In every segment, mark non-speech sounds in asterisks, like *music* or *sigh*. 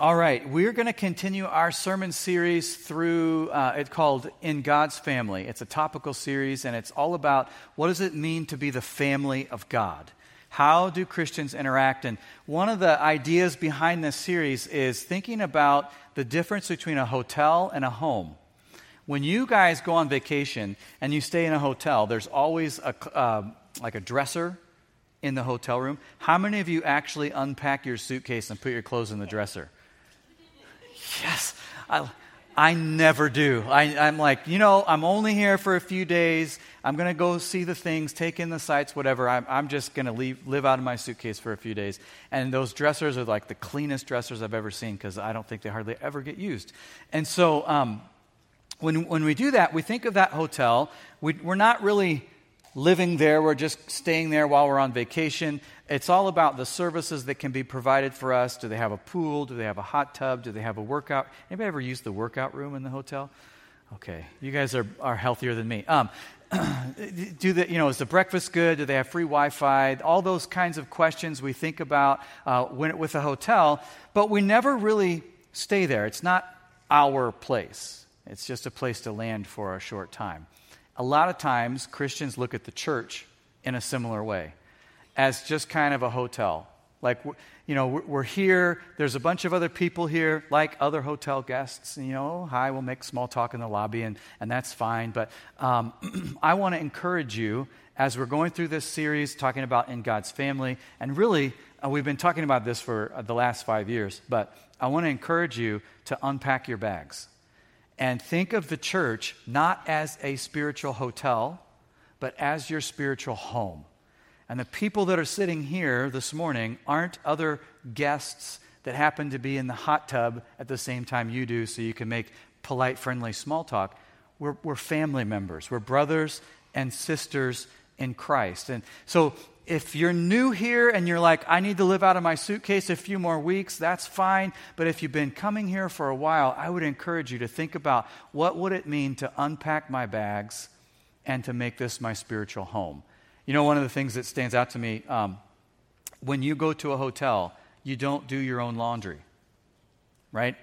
All right, we're going to continue our sermon series through uh, it's called In God's Family. It's a topical series, and it's all about what does it mean to be the family of God. How do Christians interact? And one of the ideas behind this series is thinking about the difference between a hotel and a home. When you guys go on vacation and you stay in a hotel, there's always a, uh, like a dresser in the hotel room. How many of you actually unpack your suitcase and put your clothes in the dresser? Yes, I, I never do. I, am like, you know, I'm only here for a few days. I'm going to go see the things, take in the sights, whatever. I'm, I'm just going to live out of my suitcase for a few days. And those dressers are like the cleanest dressers I've ever seen because I don't think they hardly ever get used. And so um, when, when we do that, we think of that hotel. We, we're not really living there, we're just staying there while we're on vacation. It's all about the services that can be provided for us. Do they have a pool? Do they have a hot tub? Do they have a workout? Anybody ever use the workout room in the hotel? Okay, you guys are, are healthier than me. Um, *clears throat* do the, you know, is the breakfast good? Do they have free Wi-Fi? All those kinds of questions we think about uh, when, with a hotel, but we never really stay there. It's not our place. It's just a place to land for a short time a lot of times Christians look at the church in a similar way as just kind of a hotel. Like, you know, we're here, there's a bunch of other people here, like other hotel guests. You know, hi, we'll make small talk in the lobby, and, and that's fine. But um, *clears throat* I want to encourage you as we're going through this series talking about in God's family, and really, uh, we've been talking about this for uh, the last five years, but I want to encourage you to unpack your bags and think of the church not as a spiritual hotel, but as your spiritual home. And the people that are sitting here this morning aren't other guests that happen to be in the hot tub at the same time you do so you can make polite, friendly small talk. We're, we're family members, we're brothers and sisters in Christ. And so if you're new here and you're like, I need to live out of my suitcase a few more weeks, that's fine. But if you've been coming here for a while, I would encourage you to think about what would it mean to unpack my bags and to make this my spiritual home. You know, one of the things that stands out to me um, when you go to a hotel, you don't do your own laundry, right?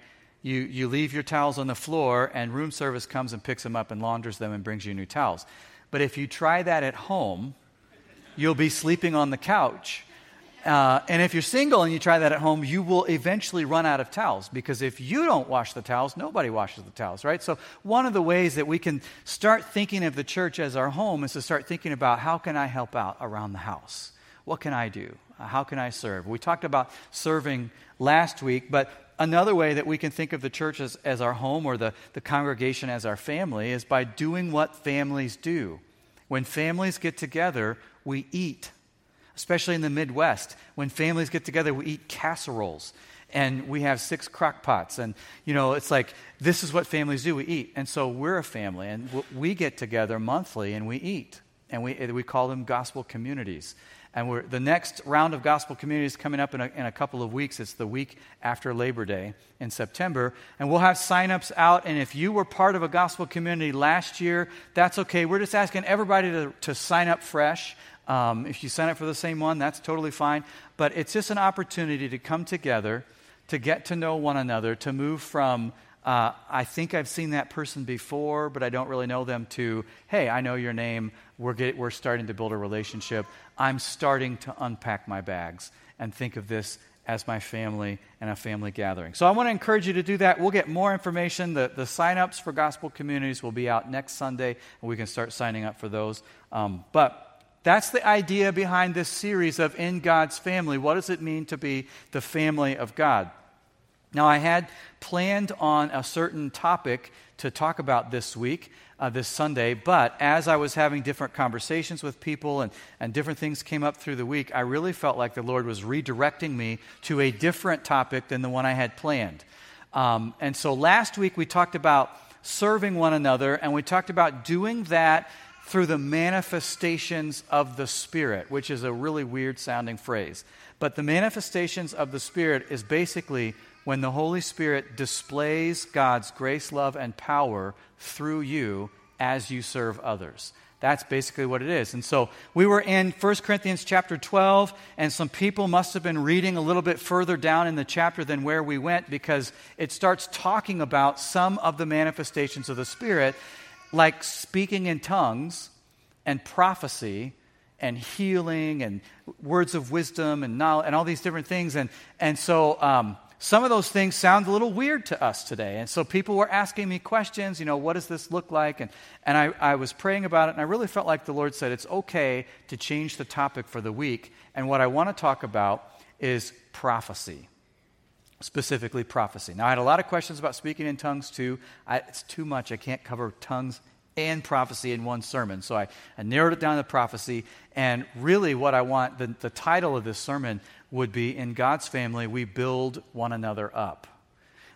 You, you leave your towels on the floor, and room service comes and picks them up and launders them and brings you new towels. But if you try that at home, you'll be sleeping on the couch. Uh, and if you're single and you try that at home, you will eventually run out of towels because if you don't wash the towels, nobody washes the towels, right? So, one of the ways that we can start thinking of the church as our home is to start thinking about how can I help out around the house? What can I do? How can I serve? We talked about serving last week, but another way that we can think of the church as, as our home or the, the congregation as our family is by doing what families do. When families get together, we eat, especially in the Midwest. When families get together, we eat casseroles and we have six crock pots. And, you know, it's like this is what families do we eat. And so we're a family and we get together monthly and we eat. And we, we call them gospel communities. And the next round of gospel communities coming up in a, in a couple of weeks. It's the week after Labor Day in September. And we'll have signups out. And if you were part of a gospel community last year, that's okay. We're just asking everybody to, to sign up fresh. Um, if you sign up for the same one, that's totally fine. But it's just an opportunity to come together, to get to know one another, to move from uh, I think I've seen that person before, but I don't really know them, to, hey, I know your name. We're, get, we're starting to build a relationship. I'm starting to unpack my bags and think of this as my family and a family gathering. So I want to encourage you to do that. We'll get more information. The, the sign-ups for gospel communities will be out next Sunday, and we can start signing up for those. Um, but that's the idea behind this series of In God's Family. What does it mean to be the family of God? Now, I had planned on a certain topic to talk about this week, uh, this Sunday, but as I was having different conversations with people and, and different things came up through the week, I really felt like the Lord was redirecting me to a different topic than the one I had planned. Um, and so last week we talked about serving one another, and we talked about doing that through the manifestations of the Spirit, which is a really weird sounding phrase. But the manifestations of the Spirit is basically when the Holy Spirit displays God's grace, love, and power through you as you serve others. That's basically what it is. And so we were in 1 Corinthians chapter 12, and some people must have been reading a little bit further down in the chapter than where we went because it starts talking about some of the manifestations of the Spirit, like speaking in tongues and prophecy and healing and words of wisdom and knowledge and all these different things. And, and so um, some of those things sound a little weird to us today. And so people were asking me questions, you know, what does this look like? And, and I, I was praying about it, and I really felt like the Lord said it's okay to change the topic for the week. And what I want to talk about is prophecy specifically prophecy. Now, I had a lot of questions about speaking in tongues too. I, it's too much. I can't cover tongues and prophecy in one sermon. So I, I narrowed it down to prophecy. And really, what I want the, the title of this sermon would be In God's Family, we build one another up.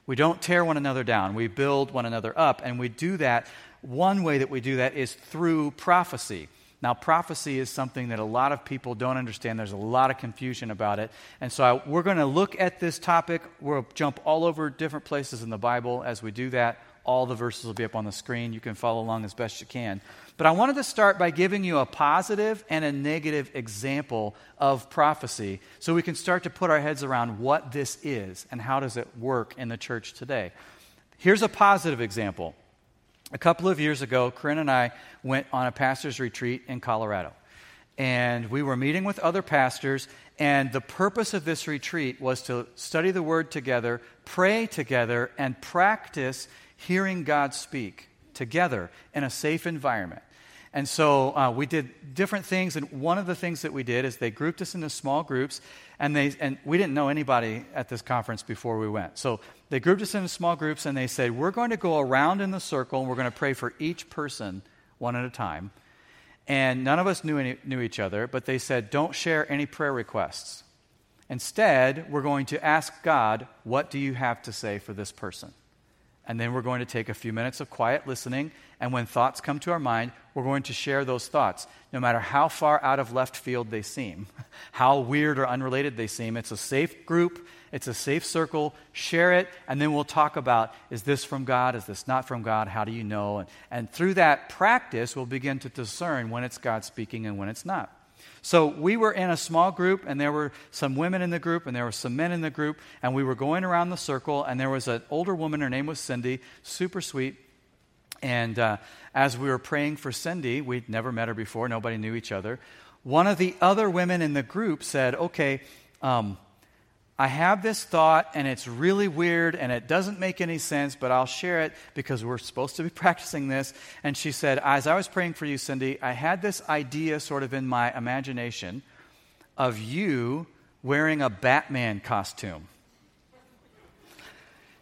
We don't tear one another down, we build one another up. And we do that, one way that we do that is through prophecy. Now, prophecy is something that a lot of people don't understand. There's a lot of confusion about it. And so I, we're going to look at this topic. We'll jump all over different places in the Bible as we do that. All the verses will be up on the screen. You can follow along as best you can. But I wanted to start by giving you a positive and a negative example of prophecy so we can start to put our heads around what this is and how does it work in the church today. Here's a positive example. A couple of years ago, Corinne and I went on a pastor's retreat in Colorado. And we were meeting with other pastors, and the purpose of this retreat was to study the Word together, pray together, and practice hearing God speak together in a safe environment. And so uh, we did different things, and one of the things that we did is they grouped us into small groups, and, they, and we didn't know anybody at this conference before we went. So they grouped us into small groups, and they said, We're going to go around in the circle, and we're going to pray for each person one at a time. And none of us knew, any, knew each other, but they said, Don't share any prayer requests. Instead, we're going to ask God, What do you have to say for this person? And then we're going to take a few minutes of quiet listening. And when thoughts come to our mind, we're going to share those thoughts, no matter how far out of left field they seem, *laughs* how weird or unrelated they seem. It's a safe group, it's a safe circle. Share it, and then we'll talk about is this from God? Is this not from God? How do you know? And, and through that practice, we'll begin to discern when it's God speaking and when it's not. So we were in a small group, and there were some women in the group, and there were some men in the group, and we were going around the circle, and there was an older woman. Her name was Cindy, super sweet. And uh, as we were praying for Cindy, we'd never met her before, nobody knew each other. One of the other women in the group said, Okay, um, I have this thought and it's really weird and it doesn't make any sense, but I'll share it because we're supposed to be *laughs* practicing this. And she said, As I was praying for you, Cindy, I had this idea sort of in my imagination of you wearing a Batman costume.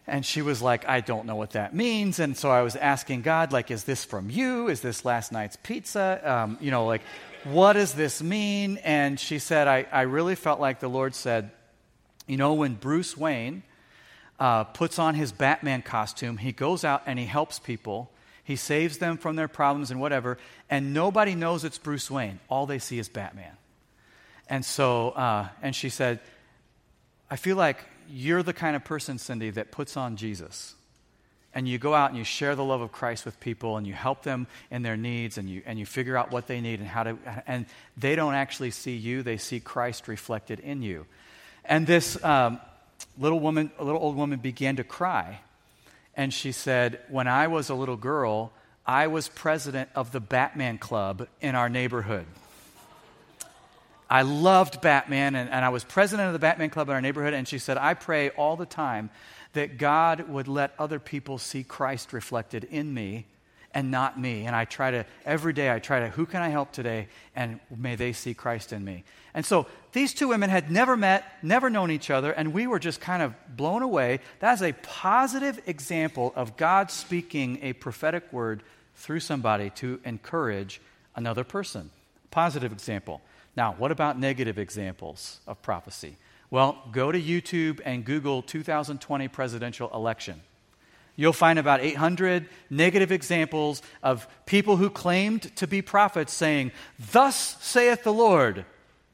And she was like, I don't know what that means. And so I was asking God, like, is this from you? Is this last night's pizza? Um, you know, like, what does this mean? And she said, I, I really felt like the Lord said, you know, when Bruce Wayne uh, puts on his Batman costume, he goes out and he helps people. He saves them from their problems and whatever, and nobody knows it's Bruce Wayne. All they see is Batman. And so, uh, and she said, I feel like you're the kind of person, Cindy, that puts on Jesus. And you go out and you share the love of Christ with people and you help them in their needs and you, and you figure out what they need and how to, and they don't actually see you, they see Christ reflected in you. And this um, little woman, a little old woman, began to cry. And she said, When I was a little girl, I was president of the Batman Club in our neighborhood. I loved Batman, and, and, I was president of the Batman Club in our neighborhood. And she said, I pray all the time that God would let other people see Christ reflected in me and not me. And I try to, every day, I try to, who can I help today? And may they see Christ in me. And so these two women had never met, never known each other, and we were just kind of blown away. That's a positive example of God speaking a prophetic word through somebody to encourage another person. Positive example. Now, what about negative examples of prophecy? Well, go to YouTube and Google 2020 presidential election you'll find about 800 negative examples of people who claimed to be prophets saying, Thus saith the Lord,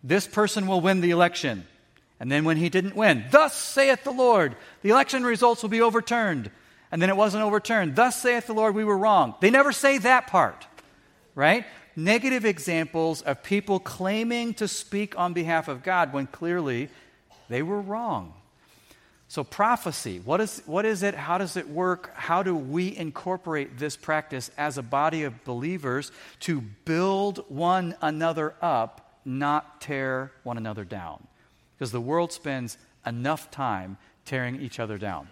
this person will win the election. And then when he didn't win, Thus saith the Lord, the election results will be overturned. And then it wasn't overturned. Thus saith the Lord, we were wrong. They never say that part, right? negative examples of people claiming to speak on behalf of God when clearly they were wrong. So, prophecy, what is, what is it? How does it work? How do we incorporate this practice as a body of believers to build one another up, not tear one another down? Because the world spends enough time tearing each other down.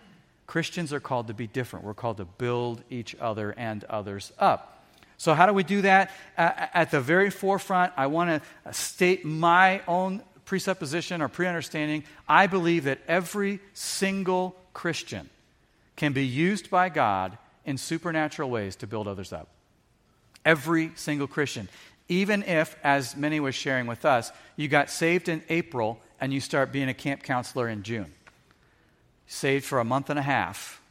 Christians are called to be different. We're called to build each other and others up. So, how do we do that? At the very forefront, I want to state my own presupposition or pre understanding, I believe that every single Christian can be used by God in supernatural ways to build others up. Every single Christian. Even if, as many was sharing with us, you got saved in April and you start being a camp counselor in June. Saved for a month and a half,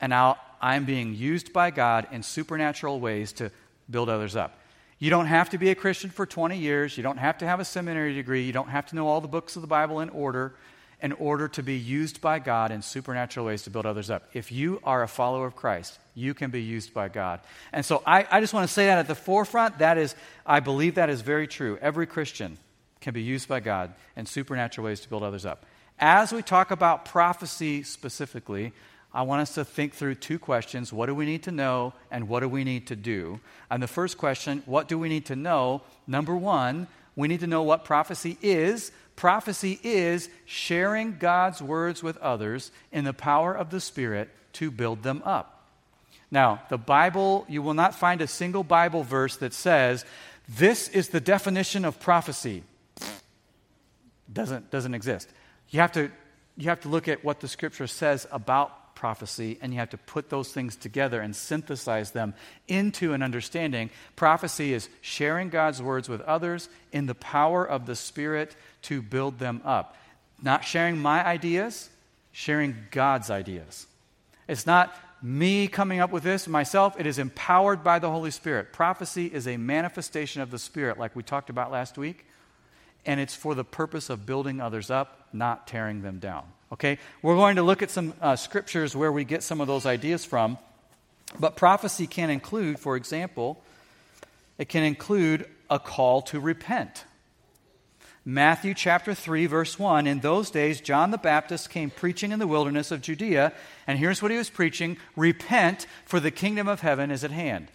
and now I'm being used by God in supernatural ways to build others up. You don't have to be a Christian for 20 years. You don't have to have a seminary degree. You don't have to know all the books of the Bible in order in order to be used by God in supernatural ways to build others up. If you are a follower of Christ, you can be used by God. And so I, I just want to say that at the forefront. That is, I believe that is very true. Every Christian can be used by God in supernatural ways to build others up. As we talk about prophecy specifically, I want us to think through two questions what do we need to know, and what do we need to do? And the first question, what do we need to know? Number one, we need to know what prophecy is. Prophecy is sharing God's words with others in the power of the Spirit to build them up. Now, the Bible, you will not find a single Bible verse that says, this is the definition of prophecy. Doesn't, doesn't exist. You have, to, you have to look at what the scripture says about prophecy, and you have to put those things together and synthesize them into an understanding. Prophecy is sharing God's words with others in the power of the Spirit to build them up. Not sharing my ideas, sharing God's ideas. It's not me coming up with this myself, it is empowered by the Holy Spirit. Prophecy is a manifestation of the Spirit, like we talked about last week, and it's for the purpose of building others up, not tearing them down. Okay? We're going to look at some uh, scriptures where we get some of those ideas from. But prophecy can include, for example, it can include a call to repent. Matthew chapter 3, verse 1 In those days, John the Baptist came preaching in the wilderness of Judea, and here's what he was preaching Repent, for the kingdom of heaven is at hand.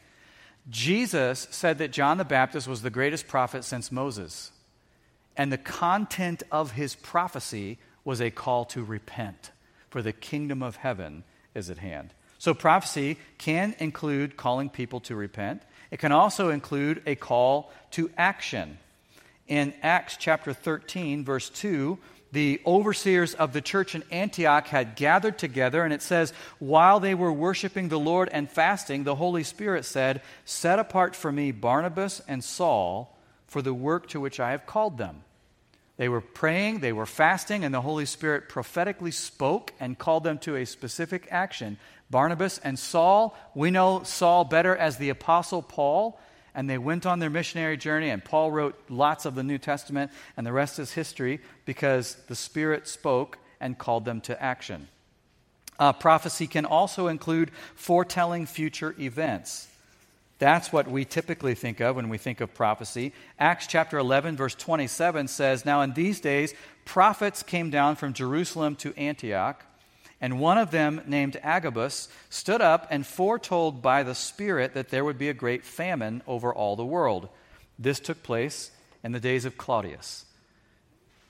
Jesus said that John the Baptist was the greatest prophet since Moses. And the content of his prophecy was a call to repent, for the kingdom of heaven is at hand. So, prophecy can include calling people to repent. It can also include a call to action. In Acts chapter 13, verse 2, the overseers of the church in Antioch had gathered together, and it says, While they were worshiping the Lord and fasting, the Holy Spirit said, Set apart for me Barnabas and Saul for the work to which I have called them. They were praying, they were fasting, and the Holy Spirit prophetically spoke and called them to a specific action. Barnabas and Saul, we know Saul better as the Apostle Paul, and they went on their missionary journey, and Paul wrote lots of the New Testament, and the rest is history because the Spirit spoke and called them to action. Uh, prophecy can also include foretelling future events. That's what we typically think of when we think of prophecy. Acts chapter 11, verse 27 says Now in these days, prophets came down from Jerusalem to Antioch, and one of them, named Agabus, stood up and foretold by the Spirit that there would be a great famine over all the world. This took place in the days of Claudius.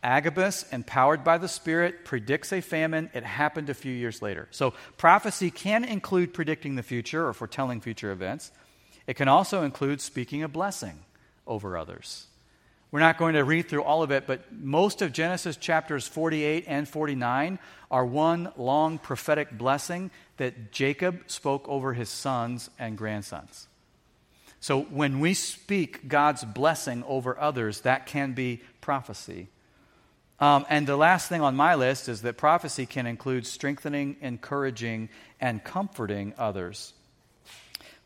Agabus, empowered by the Spirit, predicts a famine. It happened a few years later. So, prophecy can include predicting the future or foretelling future events. It can also include speaking a blessing over others. We're not going to read through all of it, but most of Genesis chapters 48 and 49 are one long prophetic blessing that Jacob spoke over his sons and grandsons. So when we speak God's blessing over others, that can be prophecy. Um, and the last thing on my list is that prophecy can include strengthening, encouraging, and comforting others.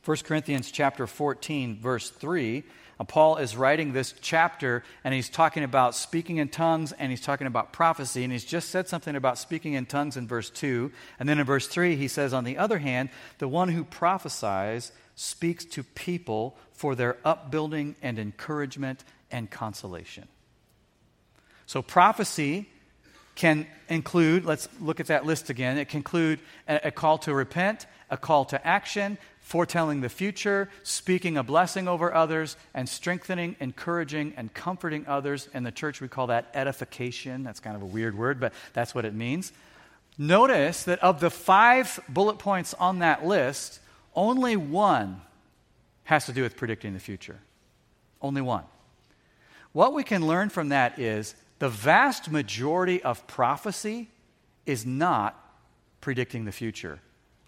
1 Corinthians chapter 14 verse 3, uh, Paul is writing this chapter and he's talking about speaking in tongues and he's talking about prophecy and he's just said something about speaking in tongues in verse 2 and then in verse 3 he says on the other hand, the one who prophesies speaks to people for their upbuilding and encouragement and consolation. So prophecy can include, let's look at that list again. It can include a, a, call to repent, a call to action, foretelling the future, speaking a blessing over others, and strengthening, encouraging, and comforting others. In the church, we call that edification. That's kind of a weird word, but that's what it means. Notice that of the five bullet points on that list, only one has to do with predicting the future. Only one. What we can learn from that is the vast majority of prophecy is not predicting the future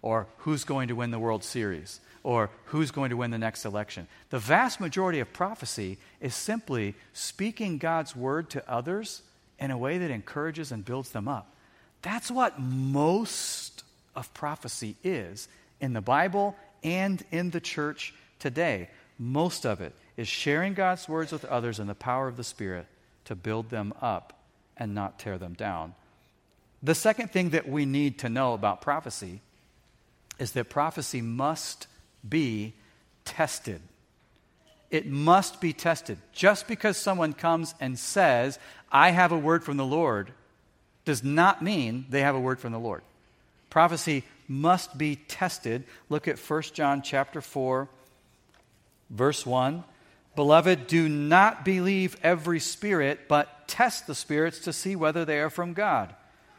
or who's going to win the World Series or who's going to win the next election. The vast majority of prophecy is simply speaking God's word to others in a way that encourages and builds them up. That's what most of prophecy is in the Bible and in the church today. Most of it is sharing God's words with others in the power of the Spirit to build them up and not tear them down. The second thing that we need to know about prophecy is that prophecy must be tested. It must be tested. Just because someone comes and says, I have a word from the Lord, does not mean they have a word from the Lord. Prophecy must be tested. Look at 1 John chapter 4 verse 1. Beloved, do not believe every spirit, but test the spirits to see whether they are from God.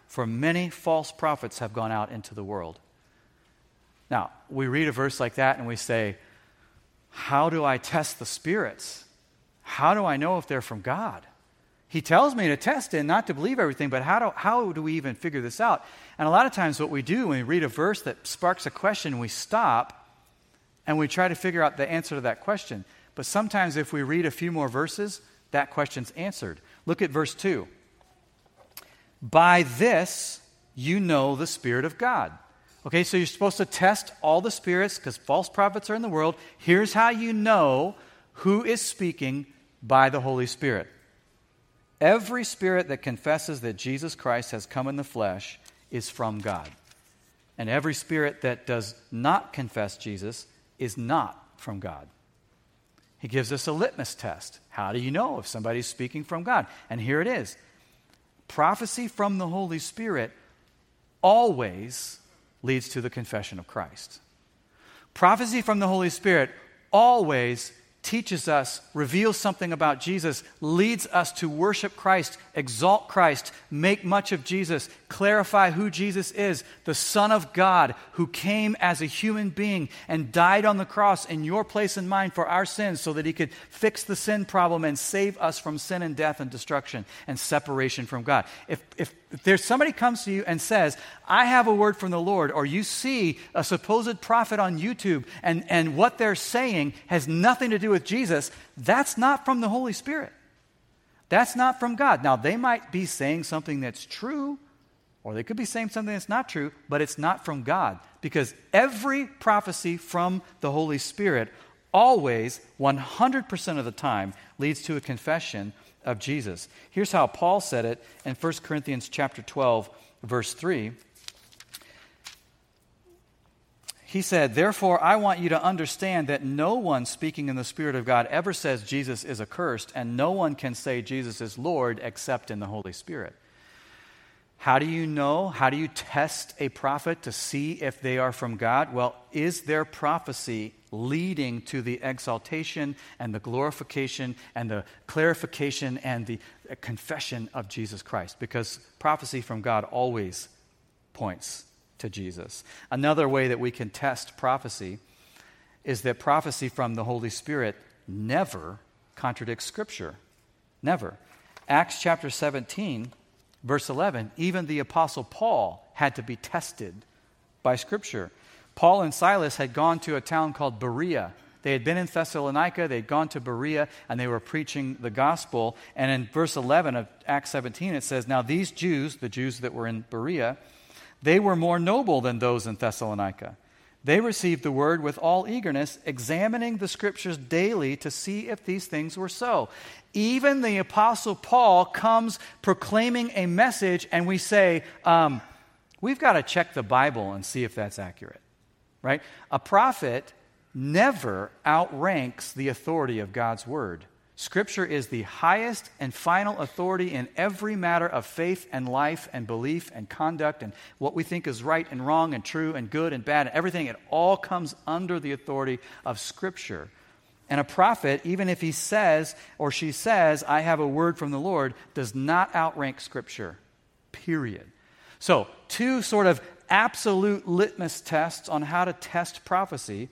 For many false prophets have gone out into the world. Now, we read a verse like that and we say, How do I test the spirits? How do I know if they're from God? He tells me to test it and not to believe everything, but how do, how do we even figure this out? And a lot of times, what we do when we read a verse that sparks a question, we stop and we try to figure out the answer to that question. But sometimes, if we read a few more verses, that question's answered. Look at verse 2. By this you know the Spirit of God. Okay, so you're supposed to test all the spirits because false prophets are in the world. Here's how you know who is speaking by the Holy Spirit. Every spirit that confesses that Jesus Christ has come in the flesh is from God. And every spirit that does not confess Jesus is not from God. He gives us a litmus test. How do you know if somebody's speaking from God? And here it is prophecy from the Holy Spirit always leads to the confession of Christ. Prophecy from the Holy Spirit always teaches us, reveals something about Jesus, leads us to worship Christ, exalt Christ, make much of Jesus, clarify who Jesus is, the Son of God who came as a human being and died on the cross in your place and mine for our sins so that he could fix the sin problem and save us from sin and death and destruction and separation from God. If, if, if there's somebody comes to you and says, I have a word from the Lord, or you see a supposed prophet on YouTube and, and what they're saying has nothing to do with Jesus, that's not from the Holy Spirit. That's not from God. Now, they might be saying something that's true, or they could be saying something that's not true, but it's not from God. Because every prophecy from the Holy Spirit always, 100% of the time, leads to a confession of Jesus. Here's how Paul said it in 1 Corinthians chapter 12, verse 3. He said, Therefore, I want you to understand that no one speaking in the Spirit of God ever says Jesus is accursed, and no one can say Jesus is Lord except in the Holy Spirit. How do you know? How do you test a prophet to see if they are from God? Well, is their prophecy leading to the exaltation and the glorification and the clarification and the confession of Jesus Christ? Because prophecy from God always points to Jesus. Another way that we can test prophecy is that prophecy from the Holy Spirit never contradicts Scripture. Never. Acts chapter 17 Verse 11 even the Apostle Paul had to be tested by Scripture. Paul and Silas had gone to a town called Berea. They had been in Thessalonica, they'd gone to Berea, and they were preaching the gospel. And in verse 11 of Acts 17, it says, Now these Jews, the Jews that were in Berea, they were more noble than those in Thessalonica They received the word with all eagerness, examining the scriptures daily to see if these things were so. Even the Apostle Paul comes proclaiming a message, and we say, um, We've got to check the Bible and see if that's accurate, right? A prophet never outranks the authority of God's word. Scripture is the highest and final authority in every matter of faith and life and belief and conduct and what we think is right and wrong and true and good and bad and everything. It all comes under the authority of Scripture. And a prophet, even if he says or she says, I have a word from the Lord, does not outrank Scripture. Period. So, two sort of absolute litmus tests on how to test prophecy.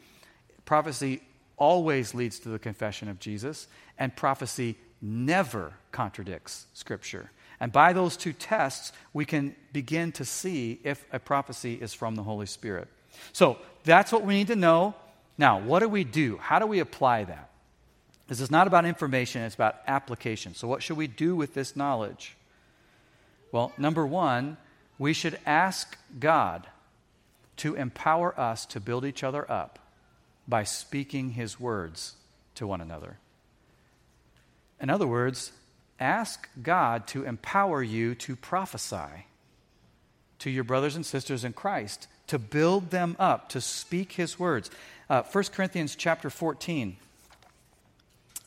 Prophecy always leads to the confession of Jesus, and prophecy never contradicts Scripture. And by those two tests, we can begin to see if a prophecy is from the Holy Spirit. So that's what we need to know. Now, what do we do? How do we apply that? This is not about information, it's about application. So, what should we do with this knowledge? Well, number one, we should ask God to empower us to build each other up by speaking his words to one another. In other words, ask God to empower you to prophesy to your brothers and sisters in Christ, to build them up, to speak his words. Uh, 1 Corinthians chapter 14,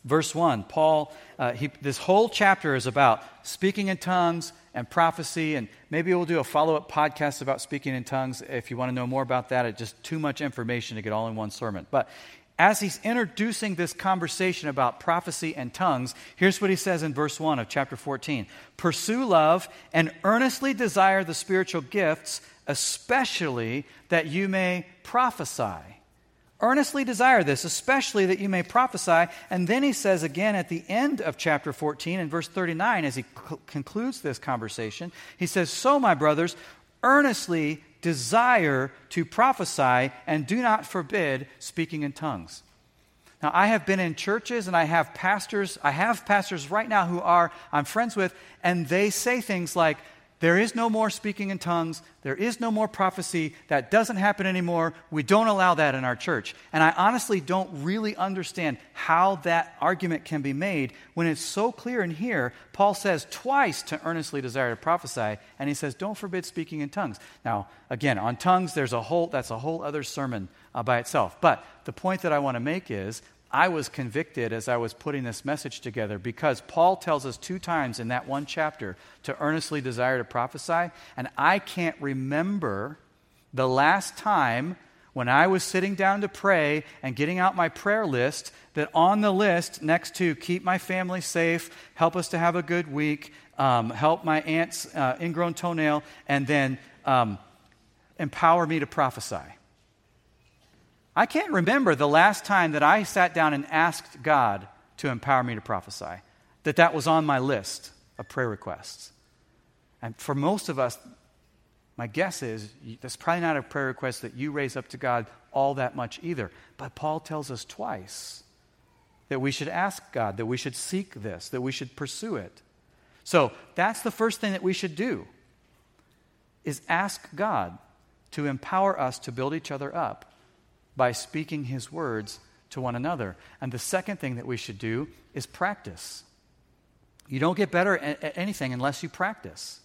verse 1, Paul, uh, he, this whole chapter is about speaking in tongues and prophecy, and maybe we'll do a follow up podcast about speaking in tongues if you want to know more about that. It's just too much information to get all in one sermon. But as he's introducing this conversation about prophecy and tongues, here's what he says in verse 1 of chapter 14 Pursue love and earnestly desire the spiritual gifts, especially that you may prophesy. Earnestly desire this, especially that you may prophesy. And then he says again at the end of chapter 14, in verse 39, as he cl- concludes this conversation, he says, So, my brothers, earnestly desire to prophesy and do not forbid speaking in tongues. Now, I have been in churches and I have pastors, I have pastors right now who are, I'm friends with, and they say things like, there is no more speaking in tongues. There is no more prophecy. That doesn't happen anymore. We don't allow that in our church. And I honestly don't really understand how that argument can be made when it's so clear in here. Paul says twice to earnestly desire to prophesy, and he says, don't forbid speaking in tongues. Now, again, on tongues, there's a whole, that's a whole other sermon uh, by itself. But the point that I want to make is I was convicted as I was putting this message together because Paul tells us two times in that one chapter to earnestly desire to prophesy. And I can't remember the last time when I was sitting down to pray and getting out my prayer list that on the list next to keep my family safe, help us to have a good week, um, help my aunt's uh, ingrown toenail, and then um, empower me to prophesy. I can't remember the last time that I sat down and asked God to empower me to prophesy, that that was on my list of prayer requests. And for most of us, my guess is that's probably not a prayer request that you raise up to God all that much either. But Paul tells us twice that we should ask God, that we should seek this, that we should pursue it. So that's the first thing that we should do is ask God to empower us to build each other up by speaking his words to one another. And the second thing that we should do is practice. You don't get better at anything unless you practice.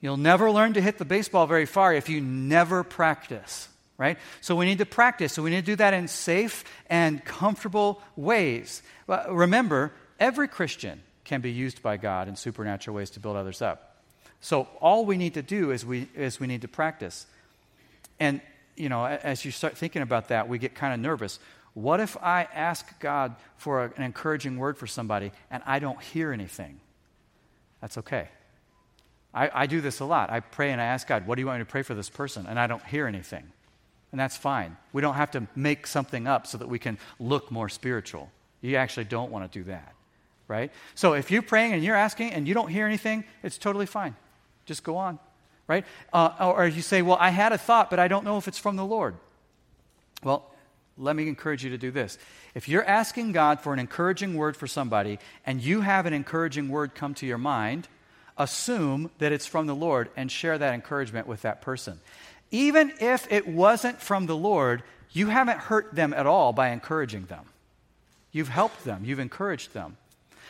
You'll never learn to hit the baseball very far if you never practice, right? So we need to practice. So we need to do that in safe and comfortable ways. remember, every Christian can be used by God in supernatural ways to build others up. So all we need to do is we, is we need to practice. And you know, as you start thinking about that, we get kind of nervous. What if I ask God for an encouraging word for somebody and I don't hear anything? That's okay. I, I, do this a lot. I pray and I ask God, what do you want me to pray for this person? And I don't hear anything. And that's fine. We don't have to make something up so that we can look more spiritual. You actually don't want to do that, right? So if you're praying and you're asking and you don't hear anything, it's totally fine. Just go on right? Uh, or you say, well, I had a thought, but I don't know if it's from the Lord. Well, let me encourage you to do this. If you're asking God for an encouraging word for somebody and you have an encouraging word come to your mind, assume that it's from the Lord and share that encouragement with that person. even if it wasn't from the Lord, you haven't hurt them at all by encouraging them. You've helped them, you've encouraged them.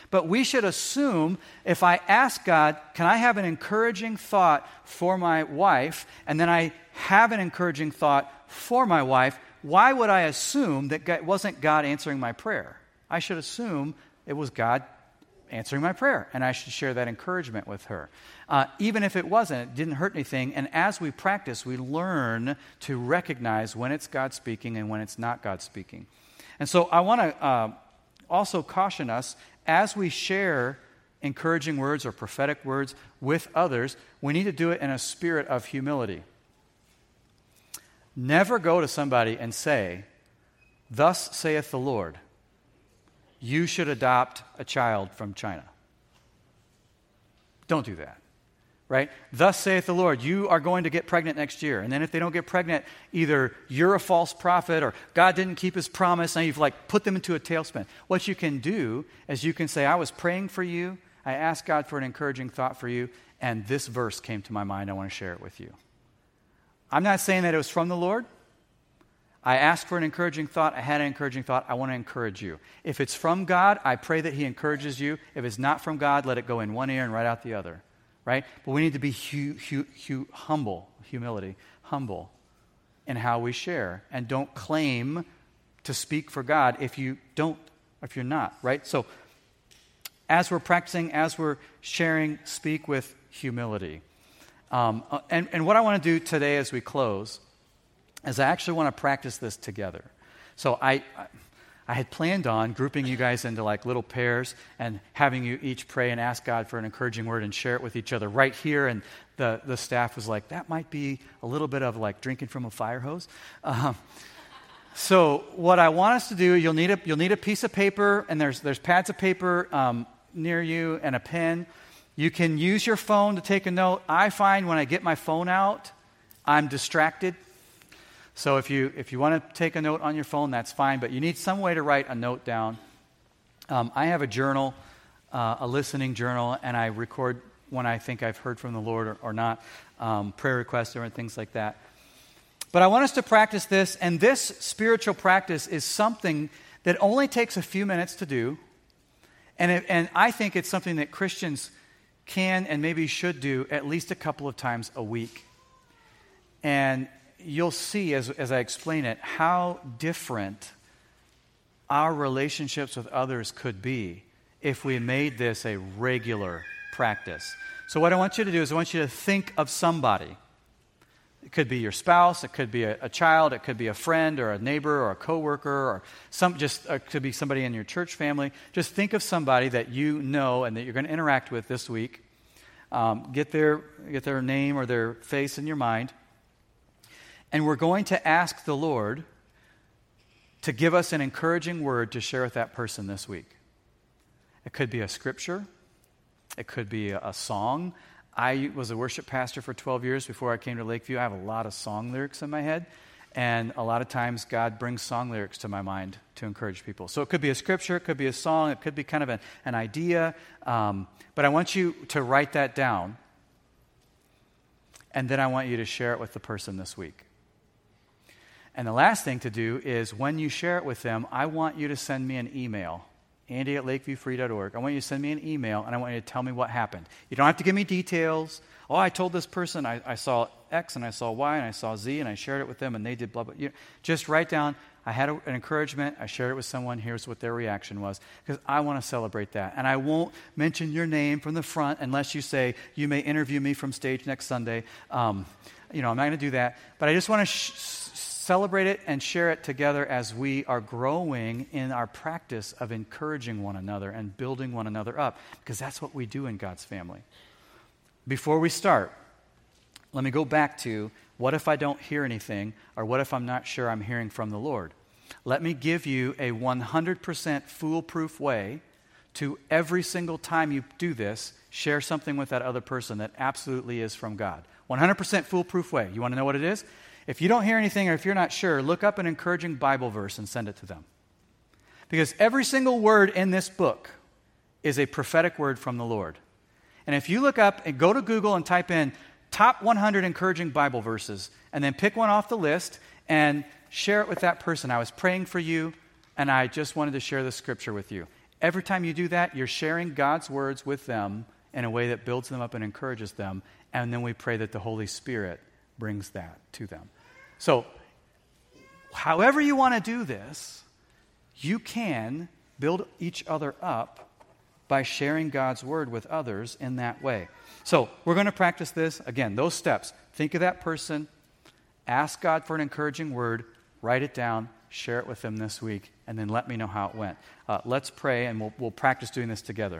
But we should assume if I ask God, can I have an encouraging thought for my wife? And then I have an encouraging thought for my wife, why would I assume that it wasn't God answering my prayer? I should assume it was God answering my prayer, and I should share that encouragement with her. Uh, even if it wasn't, it didn't hurt anything. And as we practice, we learn to recognize when it's God speaking and when it's not God speaking. And so I want to uh, also caution us as we share encouraging words or prophetic words with others, we need to do it in a spirit of humility. Never go to somebody and say, Thus saith the Lord, you should adopt a child from China. Don't do that. Right? Thus saith the Lord, you are going to get pregnant next year. And then if they don't get pregnant, either you're a false prophet or God didn't keep his promise and you've like put them into a tailspin. What you can do is you can say, I was praying for you. I asked God for an encouraging thought for you, and this verse came to my mind. I want to share it with you. I'm not saying that it was from the Lord. I asked for an encouraging thought. I had an encouraging thought. I want to encourage you. If it's from God, I pray that He encourages you. If it's not from God, let it go in one ear and right out the other. Right? But we need to be hu- hu- hu- humble, humility, humble in how we share. And don't claim to speak for God if you don't, if you're not. Right? So, as we're practicing, as we're sharing, speak with humility. Um, uh, and, and what I want to do today as we close is I actually want to practice this together. So I, I had planned on grouping you guys into like little pairs and having you each pray and ask God for an encouraging word and share it with each other right here. And the, the staff was like, that might be a little bit of like drinking from a fire hose. Um, so what I want us to do, you'll need a, you'll need a piece of paper, and there's, there's pads of paper um, near you and a pen. You can use your phone to take a note. I find when I get my phone out, I'm distracted. So if you, if you want to take a note on your phone, that's fine, but you need some way to write a note down. Um, I have a journal, uh, a listening journal, and I record when I think I've heard from the Lord or, or not, um, prayer requests or things like that. But I want us to practice this, and this spiritual practice is something that only takes a few minutes to do. And, it, and I think it's something that Christians can and maybe should do at least a couple of times a week. And you'll see as, as I explain it how different our relationships with others could be if we made this a regular practice. So, what I want you to do is, I want you to think of somebody. It could be your spouse, it could be a, a child, it could be a friend or a neighbor or a coworker, or some just uh, could be somebody in your church family. Just think of somebody that you know and that you're going to interact with this week. Um, get their get their name or their face in your mind, and we're going to ask the Lord to give us an encouraging word to share with that person this week. It could be a scripture, it could be a, song. I was a worship pastor for 12 years before I came to Lakeview. I have a lot of song lyrics in my head. And a lot of times, God brings song lyrics to my mind to encourage people. So it could be a scripture, it could be a song, it could be kind of an, an idea. Um, but I want you to write that down. And then I want you to share it with the person this week. And the last thing to do is when you share it with them, I want you to send me an email. Andy at lakeviewfree.org. I want you to send me an email and I want you to tell me what happened. You don't have to give me details. Oh, I told this person I, I saw X and I saw Y and I saw Z and I shared it with them and they did blah, blah. You, just write down, I had a, an encouragement, I shared it with someone, here's what their reaction was. Because I want to celebrate that. And I won't mention your name from the front unless you say, you may interview me from stage next Sunday. Um, you know, I'm not going to do that. But I just want to sh- celebrate it and share it together as we are growing in our practice of encouraging one another and building one another up, because that's what we do in God's family. Before we start, let me go back to what if I don't hear anything, or what if I'm not sure I'm hearing from the Lord? Let me give you a 100% foolproof way to every single time you do this, share something with that other person that absolutely is from God. 100% foolproof way. You want to know what it is? If you don't hear anything or if you're not sure, look up an encouraging Bible verse and send it to them. Because every single word in this book is a prophetic word from the Lord. And if you look up and go to Google and type in top 100 encouraging Bible verses, and then pick one off the list and share it with that person. I was praying for you, and I just wanted to share the scripture with you. Every time you do that, you're sharing God's words with them in a way that builds them up and encourages them. And then we pray that the Holy Spirit brings that to them. So, however you want to do this, you can build each other up by sharing God's word with others in that way. So, we're going to practice this. Again, those steps. Think of that person, ask God for an encouraging word, write it down, share it with them this week, and then let me know how it went. Uh, let's pray, and we'll, we'll practice doing this together.